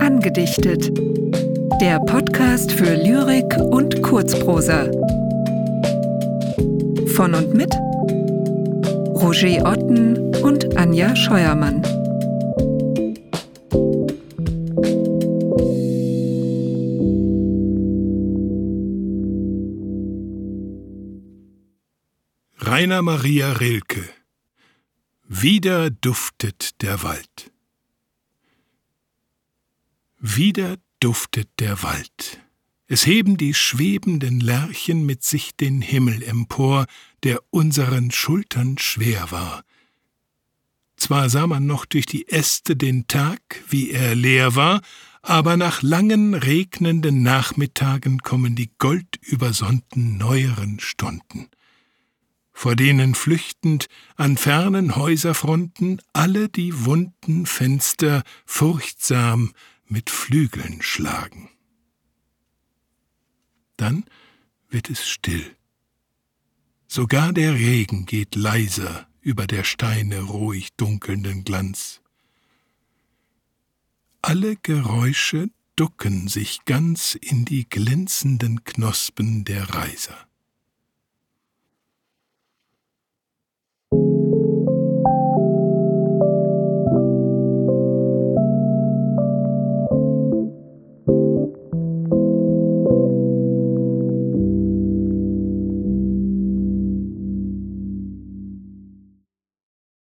Angedichtet. Der Podcast für Lyrik und Kurzprosa. Von und mit Roger Otten und Anja Scheuermann. Rainer Maria Rilke Wieder duftet der Wald. Wieder duftet der Wald. Es heben die schwebenden Lerchen mit sich den Himmel empor, der unseren Schultern schwer war. Zwar sah man noch durch die Äste den Tag, wie er leer war, aber nach langen regnenden Nachmittagen kommen die goldübersonnten neueren Stunden vor denen flüchtend an fernen Häuserfronten alle die wunden Fenster furchtsam mit Flügeln schlagen. Dann wird es still. Sogar der Regen geht leiser über der Steine ruhig dunkelnden Glanz. Alle Geräusche ducken sich ganz in die glänzenden Knospen der Reiser.